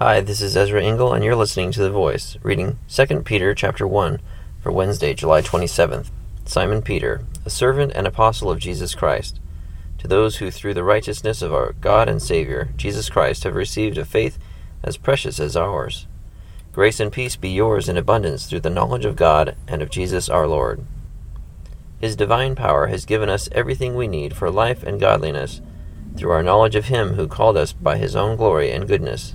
Hi, this is Ezra Engel, and you're listening to The Voice, reading 2 Peter chapter 1 for Wednesday, July 27th. Simon Peter, a servant and apostle of Jesus Christ, to those who through the righteousness of our God and Savior, Jesus Christ, have received a faith as precious as ours. Grace and peace be yours in abundance through the knowledge of God and of Jesus our Lord. His divine power has given us everything we need for life and godliness through our knowledge of Him who called us by His own glory and goodness.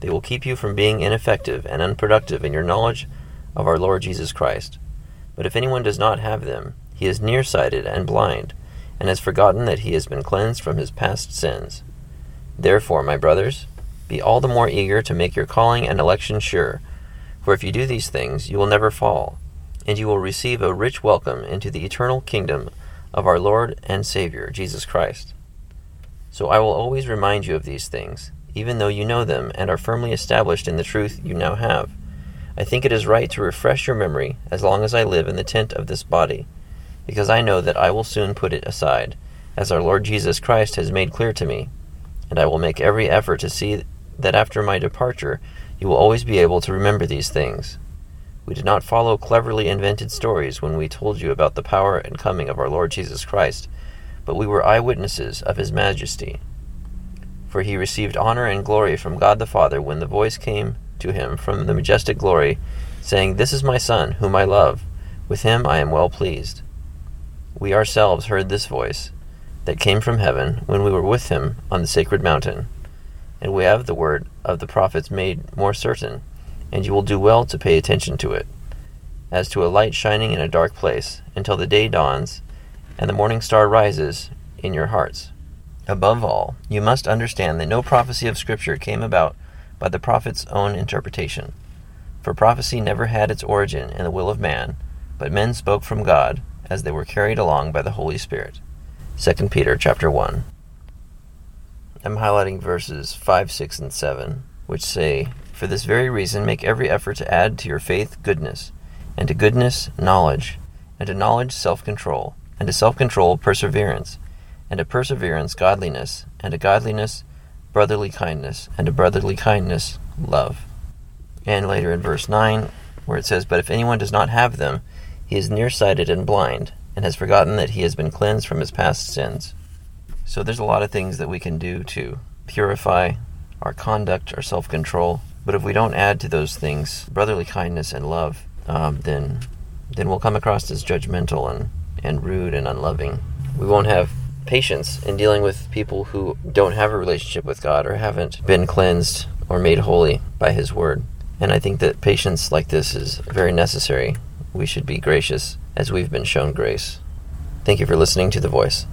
they will keep you from being ineffective and unproductive in your knowledge of our Lord Jesus Christ. But if anyone does not have them, he is nearsighted and blind, and has forgotten that he has been cleansed from his past sins. Therefore, my brothers, be all the more eager to make your calling and election sure, for if you do these things, you will never fall, and you will receive a rich welcome into the eternal kingdom of our Lord and Savior, Jesus Christ. So I will always remind you of these things, even though you know them and are firmly established in the truth you now have. I think it is right to refresh your memory as long as I live in the tent of this body, because I know that I will soon put it aside, as our Lord Jesus Christ has made clear to me, and I will make every effort to see that after my departure you will always be able to remember these things. We did not follow cleverly invented stories when we told you about the power and coming of our Lord Jesus Christ, but we were eyewitnesses of his majesty. For he received honor and glory from God the Father when the voice came to him from the majestic glory, saying, This is my Son, whom I love. With him I am well pleased. We ourselves heard this voice that came from heaven when we were with him on the sacred mountain. And we have the word of the prophets made more certain, and you will do well to pay attention to it, as to a light shining in a dark place, until the day dawns and the morning star rises in your hearts. Above all, you must understand that no prophecy of Scripture came about by the prophet's own interpretation. For prophecy never had its origin in the will of man, but men spoke from God as they were carried along by the Holy Spirit. 2 Peter chapter 1. I'm highlighting verses 5, 6, and 7, which say, For this very reason make every effort to add to your faith goodness, and to goodness knowledge, and to knowledge self control, and to self control perseverance, and a perseverance godliness, and a godliness brotherly kindness, and a brotherly kindness love. And later in verse 9, where it says, But if anyone does not have them, he is nearsighted and blind, and has forgotten that he has been cleansed from his past sins. So there's a lot of things that we can do to purify our conduct, our self control. But if we don't add to those things brotherly kindness and love, um, then then we'll come across as judgmental and, and rude and unloving. We won't have patience in dealing with people who don't have a relationship with God or haven't been cleansed or made holy by His Word. And I think that patience like this is very necessary. We should be gracious as we've been shown grace. Thank you for listening to The Voice.